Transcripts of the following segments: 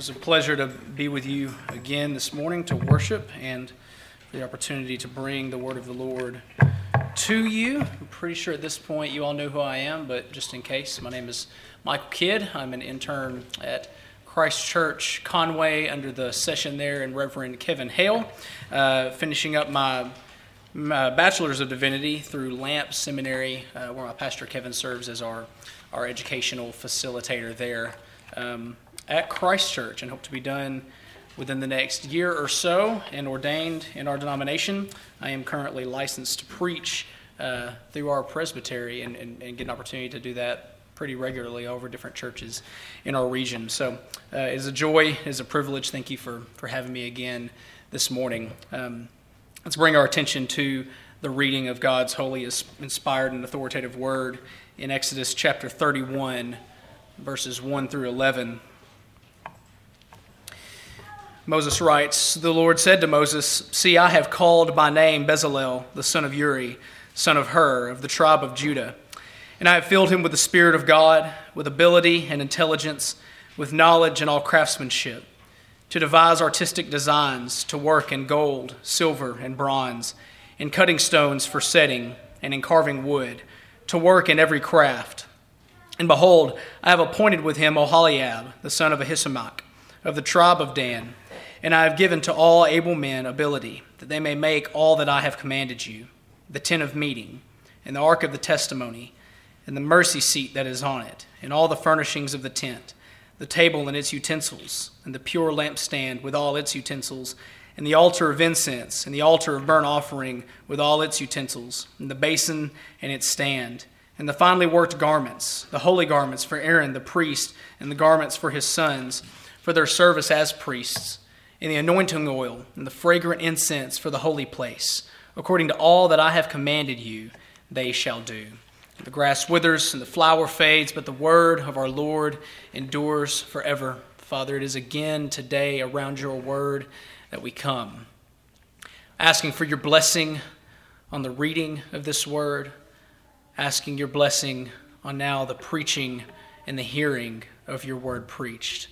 was a pleasure to be with you again this morning to worship and the opportunity to bring the word of the Lord to you. I'm pretty sure at this point you all know who I am, but just in case, my name is Michael Kidd. I'm an intern at Christ Church Conway under the session there and Reverend Kevin Hale, uh, finishing up my, my, Bachelor's of Divinity through Lamp Seminary, uh, where my pastor Kevin serves as our, our educational facilitator there. Um, at Christ Church and hope to be done within the next year or so and ordained in our denomination. I am currently licensed to preach uh, through our presbytery and, and, and, get an opportunity to do that pretty regularly over different churches in our region. So uh, it's a joy, it's a privilege. Thank you for, for having me again this morning. Um, let's bring our attention to the reading of God's holy, inspired, and authoritative word in Exodus chapter 31, verses 1 through 11. Moses writes, The Lord said to Moses, See, I have called by name Bezalel, the son of Uri, son of Hur, of the tribe of Judah. And I have filled him with the Spirit of God, with ability and intelligence, with knowledge and all craftsmanship, to devise artistic designs, to work in gold, silver, and bronze, in cutting stones for setting, and in carving wood, to work in every craft. And behold, I have appointed with him Oholiab, the son of Ahisamach, of the tribe of Dan and I have given to all able men ability, that they may make all that I have commanded you the tent of meeting, and the ark of the testimony, and the mercy seat that is on it, and all the furnishings of the tent, the table and its utensils, and the pure lampstand with all its utensils, and the altar of incense, and the altar of burnt offering with all its utensils, and the basin and its stand, and the finely worked garments, the holy garments for Aaron the priest, and the garments for his sons, for their service as priests and the anointing oil, and the fragrant incense for the holy place. According to all that I have commanded you, they shall do. The grass withers and the flower fades, but the word of our Lord endures forever. Father, it is again today around your word that we come, asking for your blessing on the reading of this word, asking your blessing on now the preaching and the hearing of your word preached.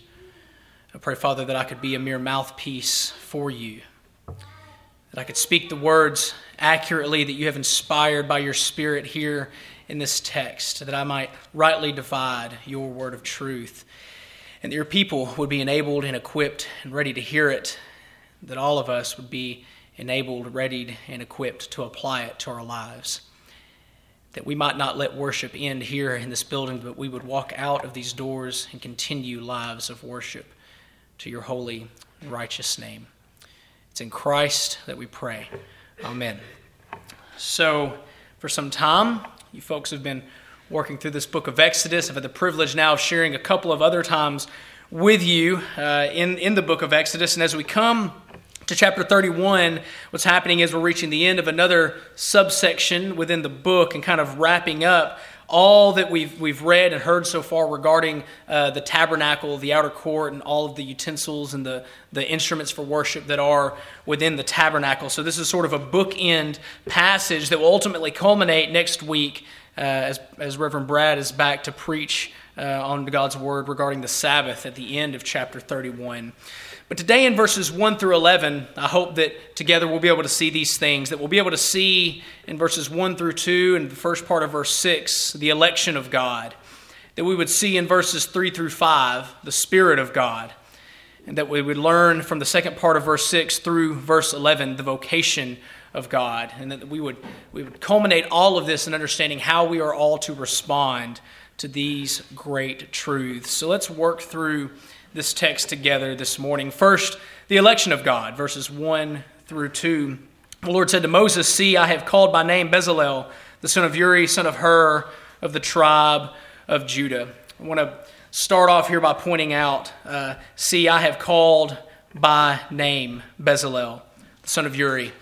I pray, Father, that I could be a mere mouthpiece for you, that I could speak the words accurately that you have inspired by your Spirit here in this text, that I might rightly divide your word of truth, and that your people would be enabled and equipped and ready to hear it, that all of us would be enabled, readied, and equipped to apply it to our lives. That we might not let worship end here in this building, but we would walk out of these doors and continue lives of worship to your holy, righteous name. It's in Christ that we pray. Amen. So, for some time, you folks have been working through this book of Exodus. I've had the privilege now of sharing a couple of other times with you uh, in, in the book of Exodus. And as we come to chapter 31, what's happening is we're reaching the end of another subsection within the book and kind of wrapping up all that we've, we've read and heard so far regarding uh, the tabernacle, the outer court, and all of the utensils and the, the instruments for worship that are within the tabernacle. So, this is sort of a bookend passage that will ultimately culminate next week uh, as, as Reverend Brad is back to preach uh, on God's word regarding the Sabbath at the end of chapter 31. But today, in verses 1 through 11, I hope that together we'll be able to see these things, that we'll be able to see in verses 1 through 2 and the first part of verse 6 the election of God, that we would see in verses 3 through 5 the Spirit of God, and that we would learn from the second part of verse 6 through verse 11 the vocation of God, and that we would, we would culminate all of this in understanding how we are all to respond to these great truths. So let's work through this text together this morning. First, the election of God, verses 1 through 2. The Lord said to Moses, See, I have called by name Bezalel, the son of Uri, son of Hur, of the tribe of Judah. I want to start off here by pointing out uh, See, I have called by name Bezalel, the son of Uri,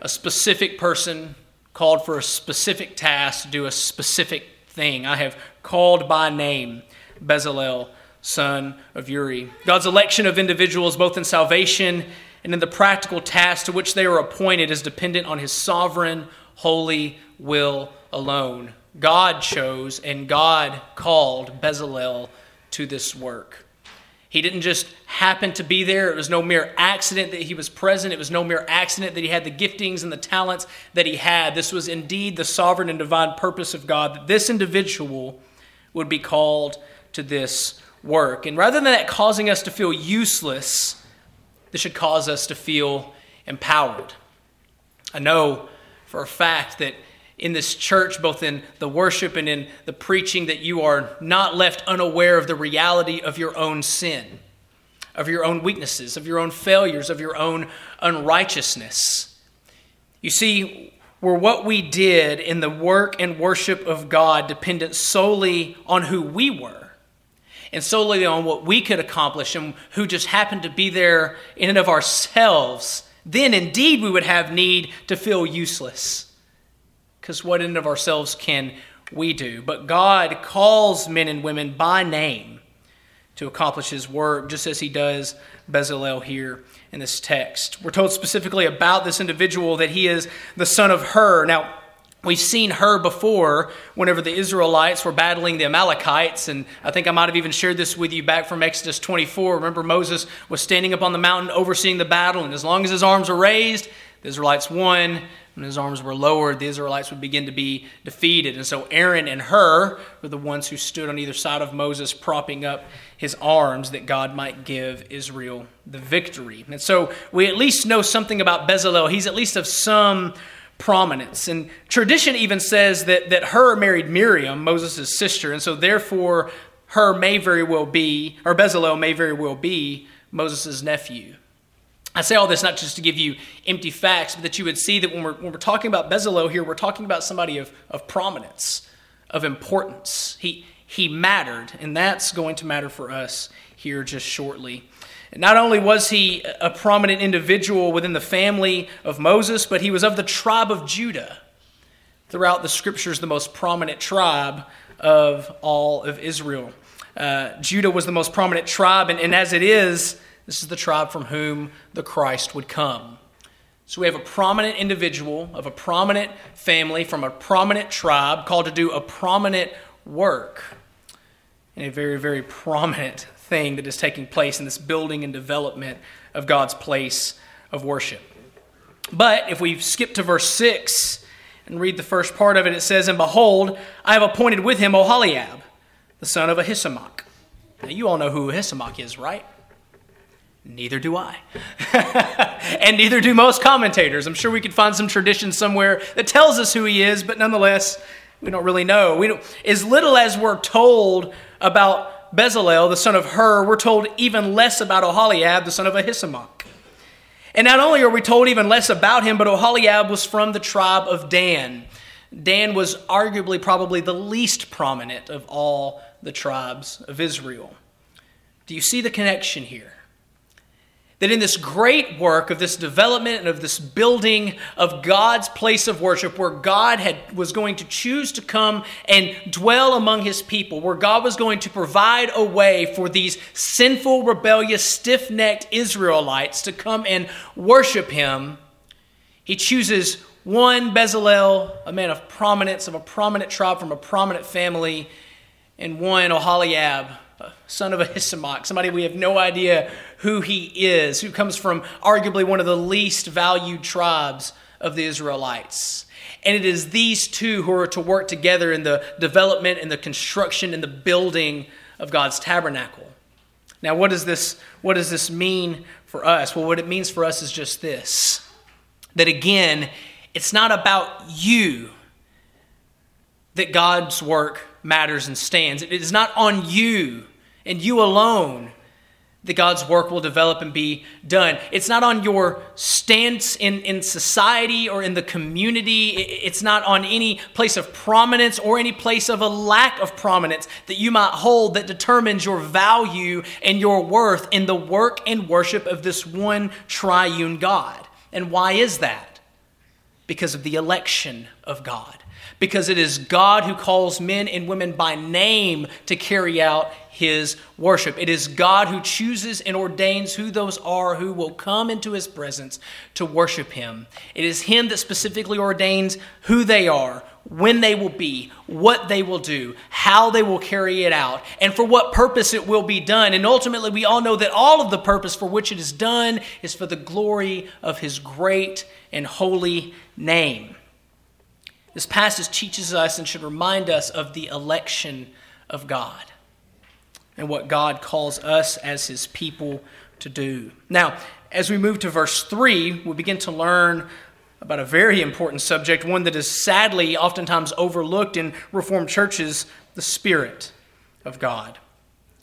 a specific person called for a specific task to do a specific thing. I have called by name Bezalel son of Uri. God's election of individuals, both in salvation and in the practical task to which they are appointed, is dependent on his sovereign, holy will alone. God chose and God called Bezalel to this work. He didn't just happen to be there. It was no mere accident that he was present. It was no mere accident that he had the giftings and the talents that he had. This was indeed the sovereign and divine purpose of God that this individual would be called to this work. And rather than that causing us to feel useless, this should cause us to feel empowered. I know for a fact that in this church, both in the worship and in the preaching, that you are not left unaware of the reality of your own sin, of your own weaknesses, of your own failures, of your own unrighteousness. You see, were what we did in the work and worship of God dependent solely on who we were and solely on what we could accomplish and who just happened to be there in and of ourselves, then indeed we would have need to feel useless because what in and of ourselves can we do? But God calls men and women by name to accomplish his work, just as he does Bezalel here in this text. We're told specifically about this individual that he is the son of Hur. Now, We've seen Hur before whenever the Israelites were battling the Amalekites, and I think I might have even shared this with you back from Exodus 24. Remember, Moses was standing up on the mountain overseeing the battle, and as long as his arms were raised, the Israelites won. When his arms were lowered, the Israelites would begin to be defeated. And so Aaron and Hur were the ones who stood on either side of Moses, propping up his arms that God might give Israel the victory. And so we at least know something about Bezalel. He's at least of some prominence. And tradition even says that, that Hur married Miriam, Moses' sister, and so therefore Hur may very well be, or Bezalel may very well be Moses' nephew. I say all this not just to give you empty facts, but that you would see that when we're, when we're talking about Bezalel here, we're talking about somebody of, of prominence, of importance. He, he mattered, and that's going to matter for us here just shortly. Not only was he a prominent individual within the family of Moses, but he was of the tribe of Judah. Throughout the scriptures, the most prominent tribe of all of Israel. Uh, Judah was the most prominent tribe, and, and as it is, this is the tribe from whom the Christ would come. So we have a prominent individual of a prominent family from a prominent tribe called to do a prominent work and a very, very prominent thing that is taking place in this building and development of God's place of worship. But if we skip to verse 6 and read the first part of it, it says, And behold, I have appointed with him Oholiab, the son of Ahisamach. Now, you all know who Ahisamach is, right? Neither do I. and neither do most commentators. I'm sure we could find some tradition somewhere that tells us who he is, but nonetheless, we don't really know. We don't, as little as we're told about Bezalel, the son of Hur, we're told even less about Oholiab, the son of Ahisamach. And not only are we told even less about him, but Oholiab was from the tribe of Dan. Dan was arguably probably the least prominent of all the tribes of Israel. Do you see the connection here? That in this great work of this development and of this building of God's place of worship, where God had, was going to choose to come and dwell among his people, where God was going to provide a way for these sinful, rebellious, stiff necked Israelites to come and worship him, he chooses one Bezalel, a man of prominence, of a prominent tribe from a prominent family, and one Oholiab, son of Ahisamach, somebody we have no idea who he is, who comes from arguably one of the least valued tribes of the Israelites. And it is these two who are to work together in the development and the construction and the building of God's tabernacle. Now, what does this, what does this mean for us? Well, what it means for us is just this that again, it's not about you that God's work matters and stands. It is not on you and you alone that God's work will develop and be done. It's not on your stance in, in society or in the community. It's not on any place of prominence or any place of a lack of prominence that you might hold that determines your value and your worth in the work and worship of this one triune God. And why is that? Because of the election of God because it is God who calls men and women by name to carry out his worship. It is God who chooses and ordains who those are who will come into his presence to worship him. It is him that specifically ordains who they are, when they will be, what they will do, how they will carry it out, and for what purpose it will be done. And ultimately, we all know that all of the purpose for which it is done is for the glory of his great and holy name. This passage teaches us and should remind us of the election of God and what God calls us as his people to do. Now, as we move to verse 3, we begin to learn about a very important subject, one that is sadly oftentimes overlooked in Reformed churches the Spirit of God.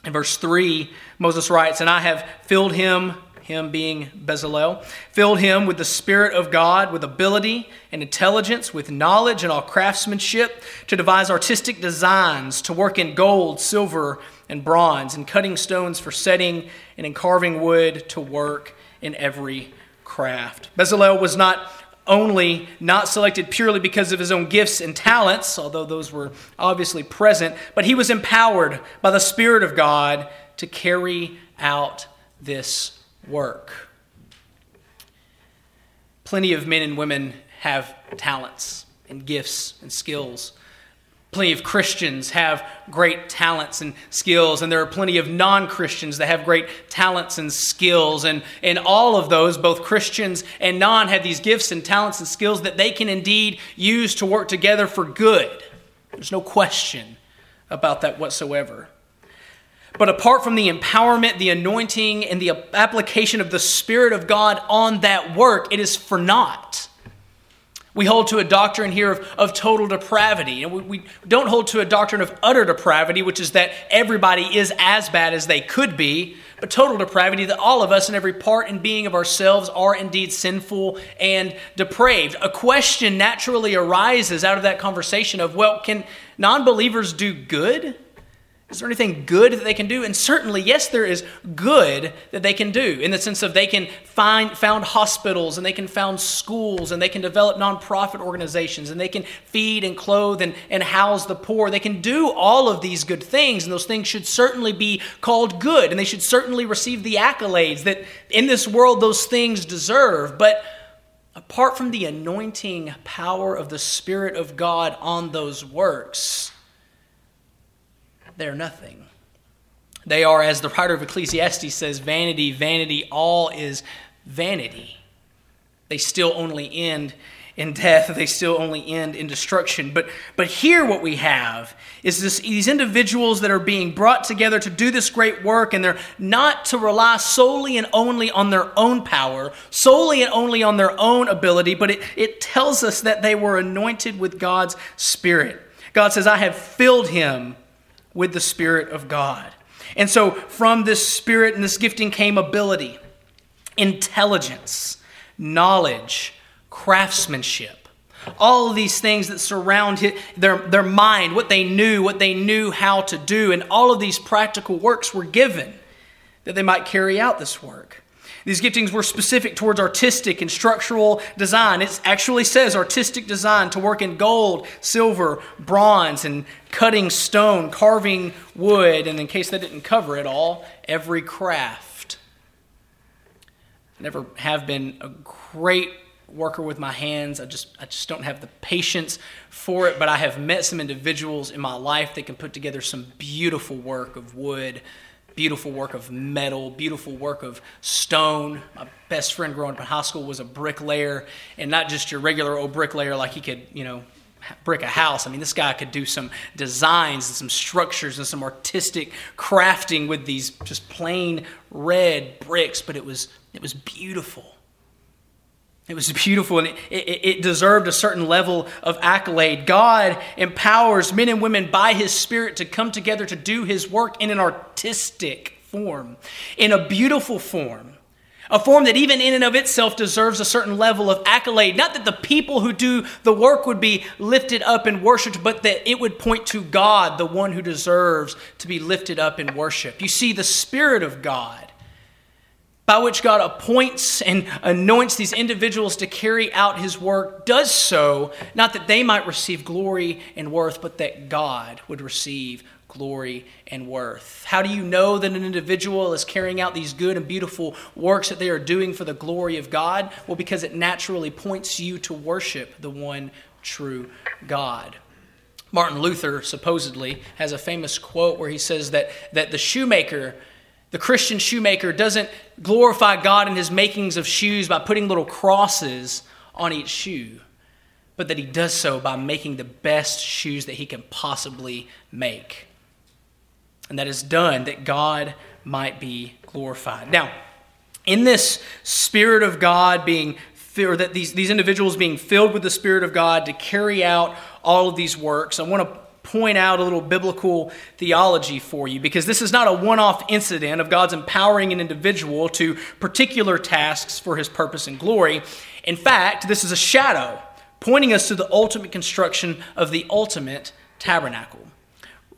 In verse 3, Moses writes, And I have filled him him being Bezalel, filled him with the Spirit of God, with ability and intelligence, with knowledge and all craftsmanship, to devise artistic designs, to work in gold, silver, and bronze, in cutting stones for setting, and in carving wood, to work in every craft. Bezalel was not only not selected purely because of his own gifts and talents, although those were obviously present, but he was empowered by the Spirit of God to carry out this work. Plenty of men and women have talents and gifts and skills. Plenty of Christians have great talents and skills, and there are plenty of non Christians that have great talents and skills. And, and all of those, both Christians and non, have these gifts and talents and skills that they can indeed use to work together for good. There's no question about that whatsoever. But apart from the empowerment, the anointing, and the application of the Spirit of God on that work, it is for naught. We hold to a doctrine here of, of total depravity. And we, we don't hold to a doctrine of utter depravity, which is that everybody is as bad as they could be, but total depravity that all of us in every part and being of ourselves are indeed sinful and depraved. A question naturally arises out of that conversation of, well, can non believers do good? Is there anything good that they can do? And certainly, yes, there is good that they can do in the sense of they can find found hospitals and they can found schools and they can develop nonprofit organizations and they can feed and clothe and, and house the poor. They can do all of these good things, and those things should certainly be called good, and they should certainly receive the accolades that in this world those things deserve. But apart from the anointing power of the Spirit of God on those works, they're nothing. They are, as the writer of Ecclesiastes says, vanity, vanity, all is vanity. They still only end in death, they still only end in destruction. But, but here, what we have is this, these individuals that are being brought together to do this great work, and they're not to rely solely and only on their own power, solely and only on their own ability, but it, it tells us that they were anointed with God's Spirit. God says, I have filled him with the Spirit of God. And so, from this Spirit and this gifting came ability, intelligence, knowledge, craftsmanship. All of these things that surround their, their mind, what they knew, what they knew how to do, and all of these practical works were given that they might carry out this work. These giftings were specific towards artistic and structural design. It actually says artistic design to work in gold, silver, bronze, and cutting stone, carving wood, and in case that didn't cover it all, every craft. I never have been a great worker with my hands. I just I just don't have the patience for it, but I have met some individuals in my life that can put together some beautiful work of wood beautiful work of metal, beautiful work of stone. My best friend growing up in high school was a bricklayer, and not just your regular old bricklayer like he could, you know, brick a house. I mean, this guy could do some designs and some structures and some artistic crafting with these just plain red bricks, but it was it was beautiful. It was beautiful and it, it, it, deserved a certain level of accolade. God empowers men and women by His Spirit to come together to do His work in an artistic form, in a beautiful form, a form that even in and of itself deserves a certain level of accolade. Not that the people who do the work would be lifted up and worshiped, but that it would point to God, the one who deserves to be lifted up in worship. You see, the Spirit of God by which God appoints and anoints these individuals to carry out his work does so not that they might receive glory and worth, but that God would receive glory and worth. How do you know that an individual is carrying out these good and beautiful works that they are doing for the glory of God? Well, because it naturally points you to worship the one true God. Martin Luther supposedly has a famous quote where he says that, that the shoemaker the Christian shoemaker doesn't glorify God in his makings of shoes by putting little crosses on each shoe, but that he does so by making the best shoes that he can possibly make. And that is done that God might be glorified. Now, in this Spirit of God being or that these, these individuals being filled with the Spirit of God to carry out all of these works, I want to point out a little biblical theology for you because this is not a one off incident of God's empowering an individual to particular tasks for his purpose and glory. In fact, this is a shadow pointing us to the ultimate construction of the ultimate tabernacle.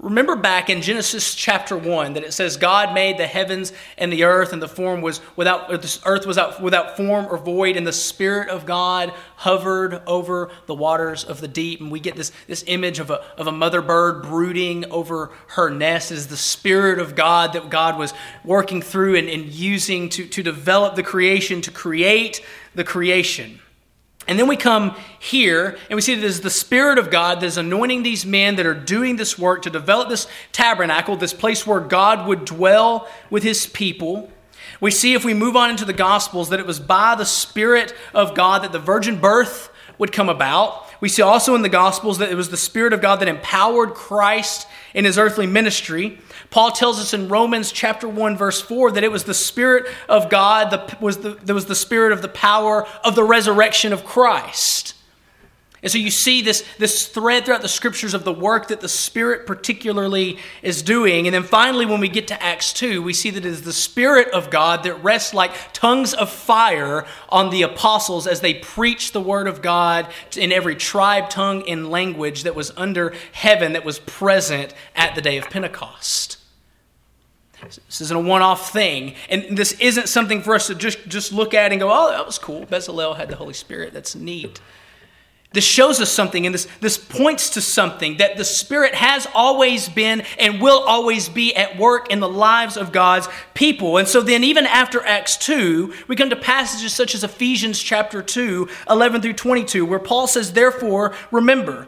Remember back in Genesis chapter 1 that it says God made the heavens and the earth and the form was without the earth was out, without form or void and the spirit of God hovered over the waters of the deep and we get this, this image of a, of a mother bird brooding over her nest is the spirit of God that God was working through and, and using to, to develop the creation to create the creation. And then we come here and we see that it is the Spirit of God that is anointing these men that are doing this work to develop this tabernacle, this place where God would dwell with his people. We see if we move on into the Gospels that it was by the Spirit of God that the virgin birth would come about. We see also in the Gospels that it was the Spirit of God that empowered Christ in his earthly ministry. Paul tells us in Romans chapter 1 verse 4 that it was the spirit of God that was the, that was the spirit of the power of the resurrection of Christ. And so you see this, this thread throughout the scriptures of the work that the Spirit particularly is doing. And then finally, when we get to Acts 2, we see that it is the Spirit of God that rests like tongues of fire on the apostles as they preach the Word of God in every tribe, tongue, and language that was under heaven that was present at the day of Pentecost. This isn't a one off thing. And this isn't something for us to just, just look at and go, oh, that was cool. Bezalel had the Holy Spirit. That's neat. This shows us something, and this, this points to something that the Spirit has always been and will always be at work in the lives of God's people. And so then, even after Acts 2, we come to passages such as Ephesians chapter 2, 11 through 22, where Paul says, Therefore, remember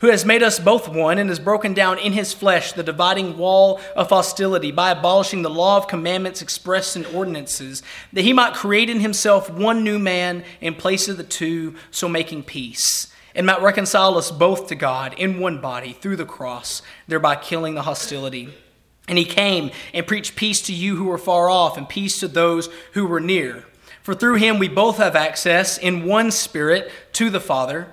who has made us both one and has broken down in his flesh the dividing wall of hostility by abolishing the law of commandments expressed in ordinances, that he might create in himself one new man in place of the two, so making peace and might reconcile us both to God in one body through the cross, thereby killing the hostility. And he came and preached peace to you who were far off and peace to those who were near. For through him we both have access in one spirit to the Father.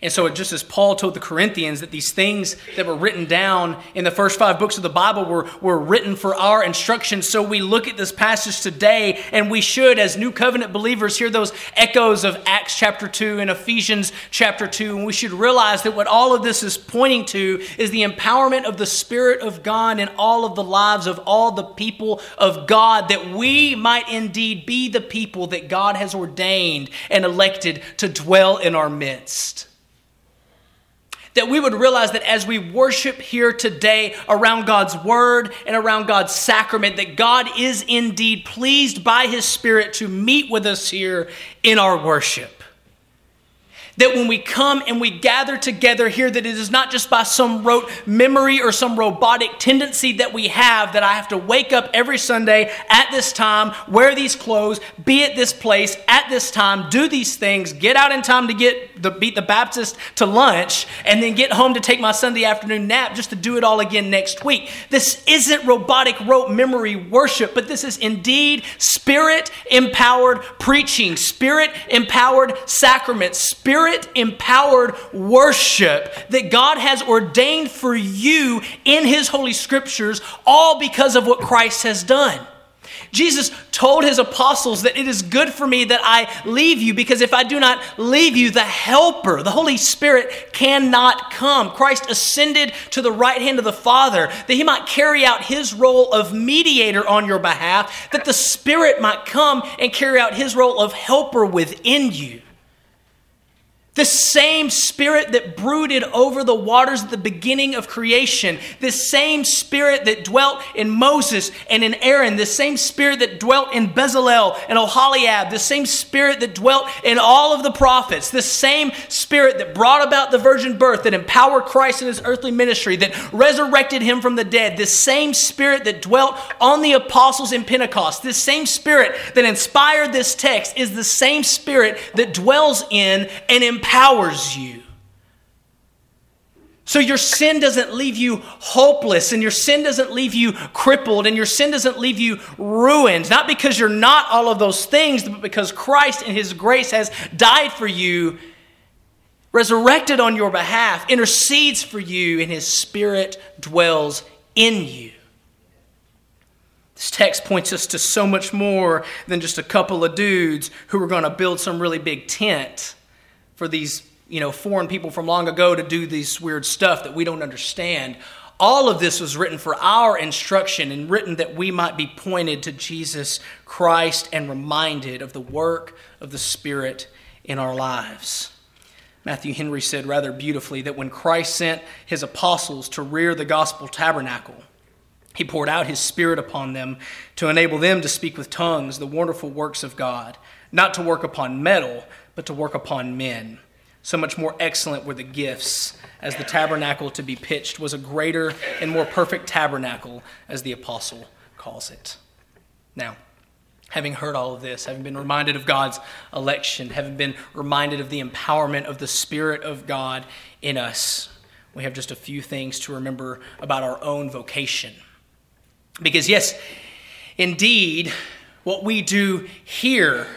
And so, just as Paul told the Corinthians that these things that were written down in the first five books of the Bible were, were written for our instruction, so we look at this passage today, and we should, as New Covenant believers, hear those echoes of Acts chapter 2 and Ephesians chapter 2. And we should realize that what all of this is pointing to is the empowerment of the Spirit of God in all of the lives of all the people of God, that we might indeed be the people that God has ordained and elected to dwell in our midst that we would realize that as we worship here today around God's word and around God's sacrament, that God is indeed pleased by his Spirit to meet with us here in our worship. That when we come and we gather together here that it is not just by some rote memory or some robotic tendency that we have that i have to wake up every sunday at this time wear these clothes be at this place at this time do these things get out in time to get the beat the baptist to lunch and then get home to take my sunday afternoon nap just to do it all again next week. This isn't robotic rote memory worship but this is indeed spirit empowered preaching spirit empowered sacraments spirit spirit empowered worship that God has ordained for you in His Holy Scriptures, all because of what Christ has done. Jesus told his apostles that it is good for me that I leave you because if I do not leave you, the Helper, the Holy Spirit, cannot come. Christ ascended to the right hand of the Father that he might carry out his role of mediator on your behalf, that the Spirit might come and carry out his role of helper within you. The same spirit that brooded over the waters at the beginning of creation, this same spirit that dwelt in Moses and in Aaron, the same spirit that dwelt in Bezalel and Oholiab, the same spirit that dwelt in all of the prophets, the same spirit that brought about the virgin birth, that empowered Christ in his earthly ministry, that resurrected him from the dead, this same spirit that dwelt on the apostles in Pentecost, this same spirit that inspired this text is the same spirit that dwells in and empowers empowers you. So your sin doesn't leave you hopeless, and your sin doesn't leave you crippled, and your sin doesn't leave you ruined. Not because you're not all of those things, but because Christ in His grace has died for you, resurrected on your behalf, intercedes for you, and His Spirit dwells in you. This text points us to so much more than just a couple of dudes who are going to build some really big tent for these you know foreign people from long ago to do this weird stuff that we don't understand all of this was written for our instruction and written that we might be pointed to Jesus Christ and reminded of the work of the Spirit in our lives. Matthew Henry said rather beautifully that when Christ sent his apostles to rear the gospel tabernacle, he poured out his Spirit upon them to enable them to speak with tongues the wonderful works of God, not to work upon metal, but to work upon men. So much more excellent were the gifts, as the tabernacle to be pitched was a greater and more perfect tabernacle, as the apostle calls it. Now, having heard all of this, having been reminded of God's election, having been reminded of the empowerment of the Spirit of God in us, we have just a few things to remember about our own vocation. Because, yes, indeed, what we do here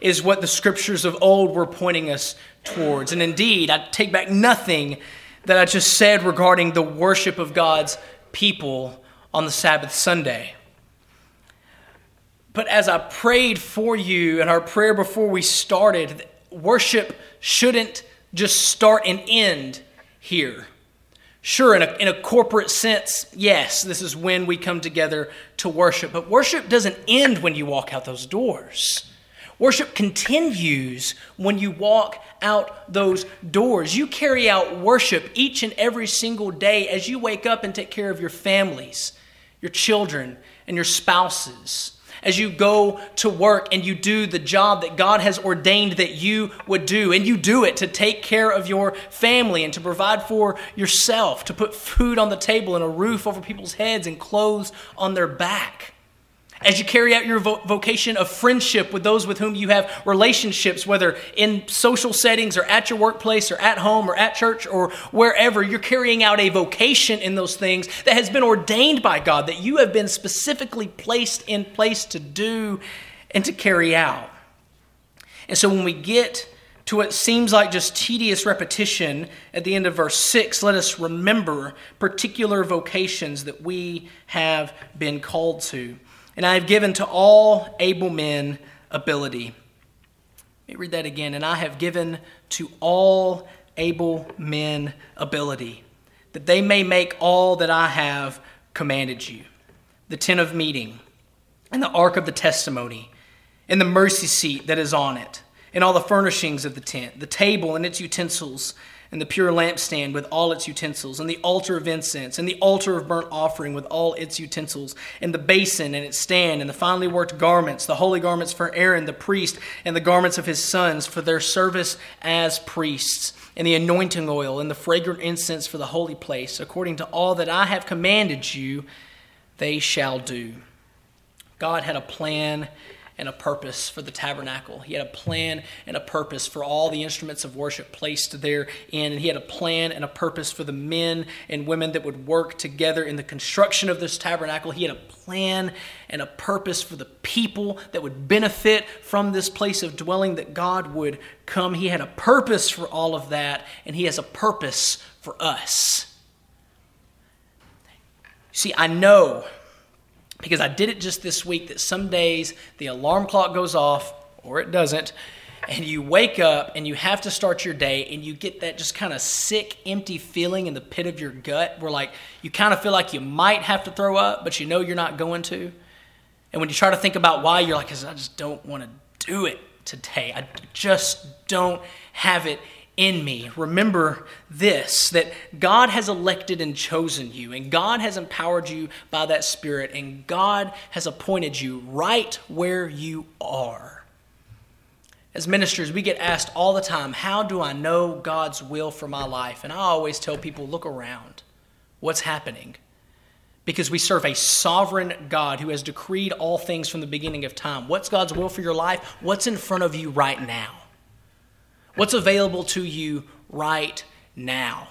is what the scriptures of old were pointing us towards. And indeed, I take back nothing that I just said regarding the worship of God's people on the Sabbath Sunday. But as I prayed for you in our prayer before we started, worship shouldn't just start and end here. Sure, in a, in a corporate sense, yes, this is when we come together to worship. But worship doesn't end when you walk out those doors. Worship continues when you walk out those doors. You carry out worship each and every single day as you wake up and take care of your families, your children, and your spouses. As you go to work and you do the job that God has ordained that you would do, and you do it to take care of your family and to provide for yourself, to put food on the table and a roof over people's heads and clothes on their back as you carry out your vo- vocation of friendship with those with whom you have relationships, whether in social settings or at your workplace or at home or at church or wherever, you're carrying out a vocation in those things that has been ordained by God, that you have been specifically placed in place to do and to carry out. And so when we get to what seems like just tedious repetition at the end of verse 6, let us remember particular vocations that we have been called to and I have given to all able men ability. Let me read that again. And I have given to all able men ability, that they may make all that I have commanded you the tent of meeting, and the ark of the testimony, and the mercy seat that is on it, and all the furnishings of the tent, the table and its utensils, and the pure lampstand with all its utensils, and the altar of incense, and the altar of burnt offering with all its utensils, and the basin and its stand, and the finely worked garments, the holy garments for Aaron the priest, and the garments of his sons for their service as priests, and the anointing oil, and the fragrant incense for the holy place, according to all that I have commanded you, they shall do. God had a plan and a purpose for the tabernacle. He had a plan and a purpose for all the instruments of worship placed therein. And he had a plan and a purpose for the men and women that would work together in the construction of this tabernacle. He had a plan and a purpose for the people that would benefit from this place of dwelling, that God would come. He had a purpose for all of that, and he has a purpose for us. See, I know because I did it just this week that some days the alarm clock goes off or it doesn't, and you wake up and you have to start your day and you get that just kind of sick, empty feeling in the pit of your gut where like you kind of feel like you might have to throw up, but you know you're not going to. And when you try to think about why, you're like, because I just don't want to do it today. I just don't have it in me, remember this that God has elected and chosen you, and God has empowered you by that Spirit, and God has appointed you right where you are. As ministers, we get asked all the time, How do I know God's will for my life? And I always tell people, Look around. What's happening? Because we serve a sovereign God who has decreed all things from the beginning of time. What's God's will for your life? What's in front of you right now? What's available to you right now?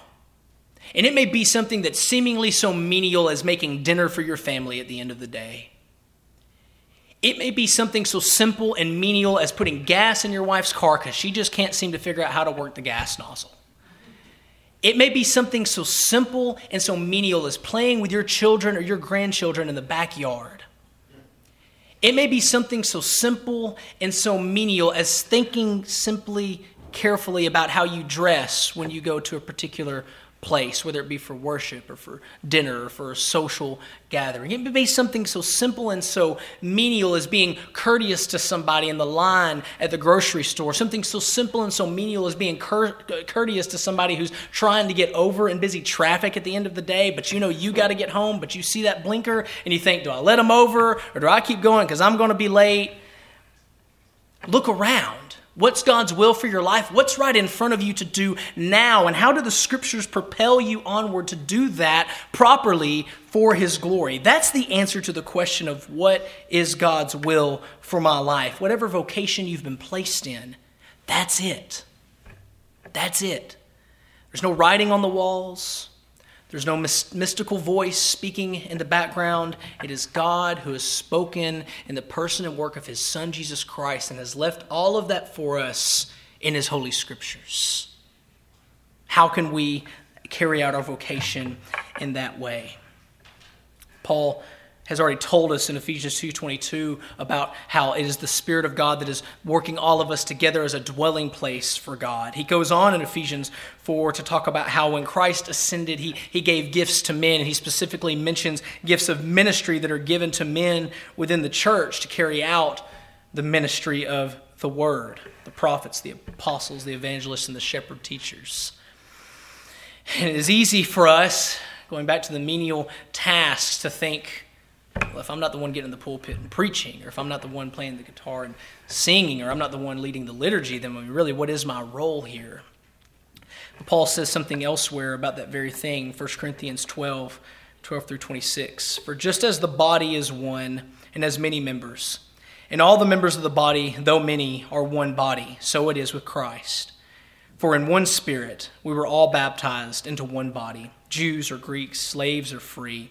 And it may be something that's seemingly so menial as making dinner for your family at the end of the day. It may be something so simple and menial as putting gas in your wife's car because she just can't seem to figure out how to work the gas nozzle. It may be something so simple and so menial as playing with your children or your grandchildren in the backyard. It may be something so simple and so menial as thinking simply carefully about how you dress when you go to a particular place, whether it be for worship or for dinner or for a social gathering. It may be something so simple and so menial as being courteous to somebody in the line at the grocery store. Something so simple and so menial as being cur- courteous to somebody who's trying to get over in busy traffic at the end of the day, but you know you got to get home, but you see that blinker and you think, do I let them over or do I keep going because I'm going to be late? Look around. What's God's will for your life? What's right in front of you to do now? And how do the scriptures propel you onward to do that properly for His glory? That's the answer to the question of what is God's will for my life. Whatever vocation you've been placed in, that's it. That's it. There's no writing on the walls. There's no mystical voice speaking in the background. It is God who has spoken in the person and work of his Son, Jesus Christ, and has left all of that for us in his Holy Scriptures. How can we carry out our vocation in that way? Paul has already told us in Ephesians 2:22 about how it is the spirit of God that is working all of us together as a dwelling place for God. He goes on in Ephesians 4 to talk about how when Christ ascended he he gave gifts to men and he specifically mentions gifts of ministry that are given to men within the church to carry out the ministry of the word, the prophets, the apostles, the evangelists and the shepherd teachers. And it is easy for us going back to the menial tasks to think well, if I'm not the one getting in the pulpit and preaching, or if I'm not the one playing the guitar and singing, or I'm not the one leading the liturgy, then really, what is my role here? But Paul says something elsewhere about that very thing, 1 Corinthians 12, 12 through 26. For just as the body is one and has many members, and all the members of the body, though many, are one body, so it is with Christ. For in one spirit we were all baptized into one body, Jews or Greeks, slaves or free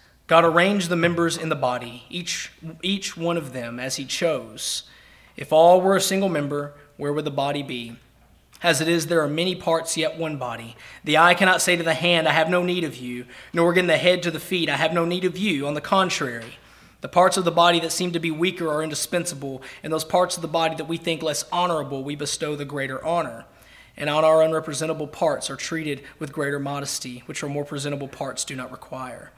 God arranged the members in the body, each, each one of them as He chose. If all were a single member, where would the body be? As it is, there are many parts, yet one body. The eye cannot say to the hand, I have no need of you, nor again the head to the feet, I have no need of you. On the contrary, the parts of the body that seem to be weaker are indispensable, and those parts of the body that we think less honorable, we bestow the greater honor. And on our unrepresentable parts are treated with greater modesty, which our more presentable parts do not require.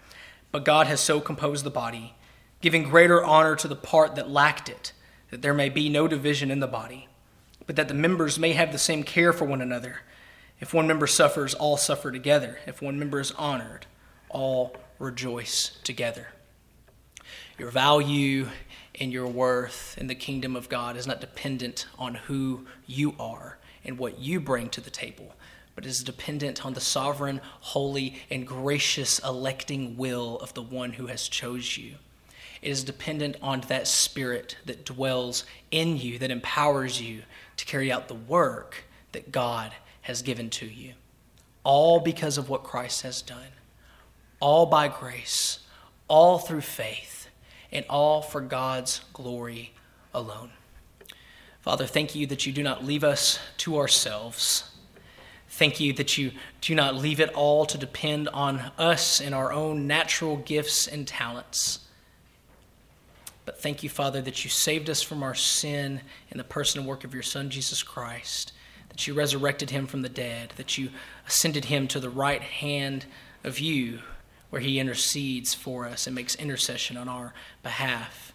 But God has so composed the body, giving greater honor to the part that lacked it, that there may be no division in the body but that the members may have the same care for one another. If one member suffers, all suffer together. If one member is honored, all rejoice together. Your value and your worth in the kingdom of God is not dependent on who you are and what you bring to the table, but is dependent on the sovereign, holy, and gracious electing will of the one who has chose you. It is dependent on that spirit that dwells in you, that empowers you to carry out the work that God has given to you. All because of what Christ has done. All by grace, all through faith, and all for God's glory alone. Father, thank you that you do not leave us to ourselves. Thank you that you do not leave it all to depend on us and our own natural gifts and talents. But thank you, Father, that you saved us from our sin in the person and work of your Son, Jesus Christ, that you resurrected him from the dead, that you ascended him to the right hand of you, where he intercedes for us and makes intercession on our behalf,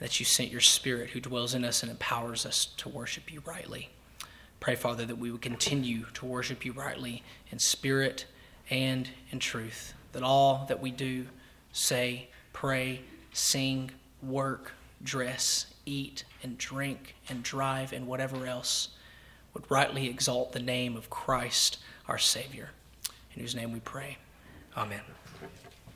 that you sent your Spirit who dwells in us and empowers us to worship you rightly. Pray, Father, that we would continue to worship you rightly in spirit and in truth, that all that we do, say, pray, sing, work, dress, eat, and drink, and drive, and whatever else would rightly exalt the name of Christ our Savior, in whose name we pray. Amen.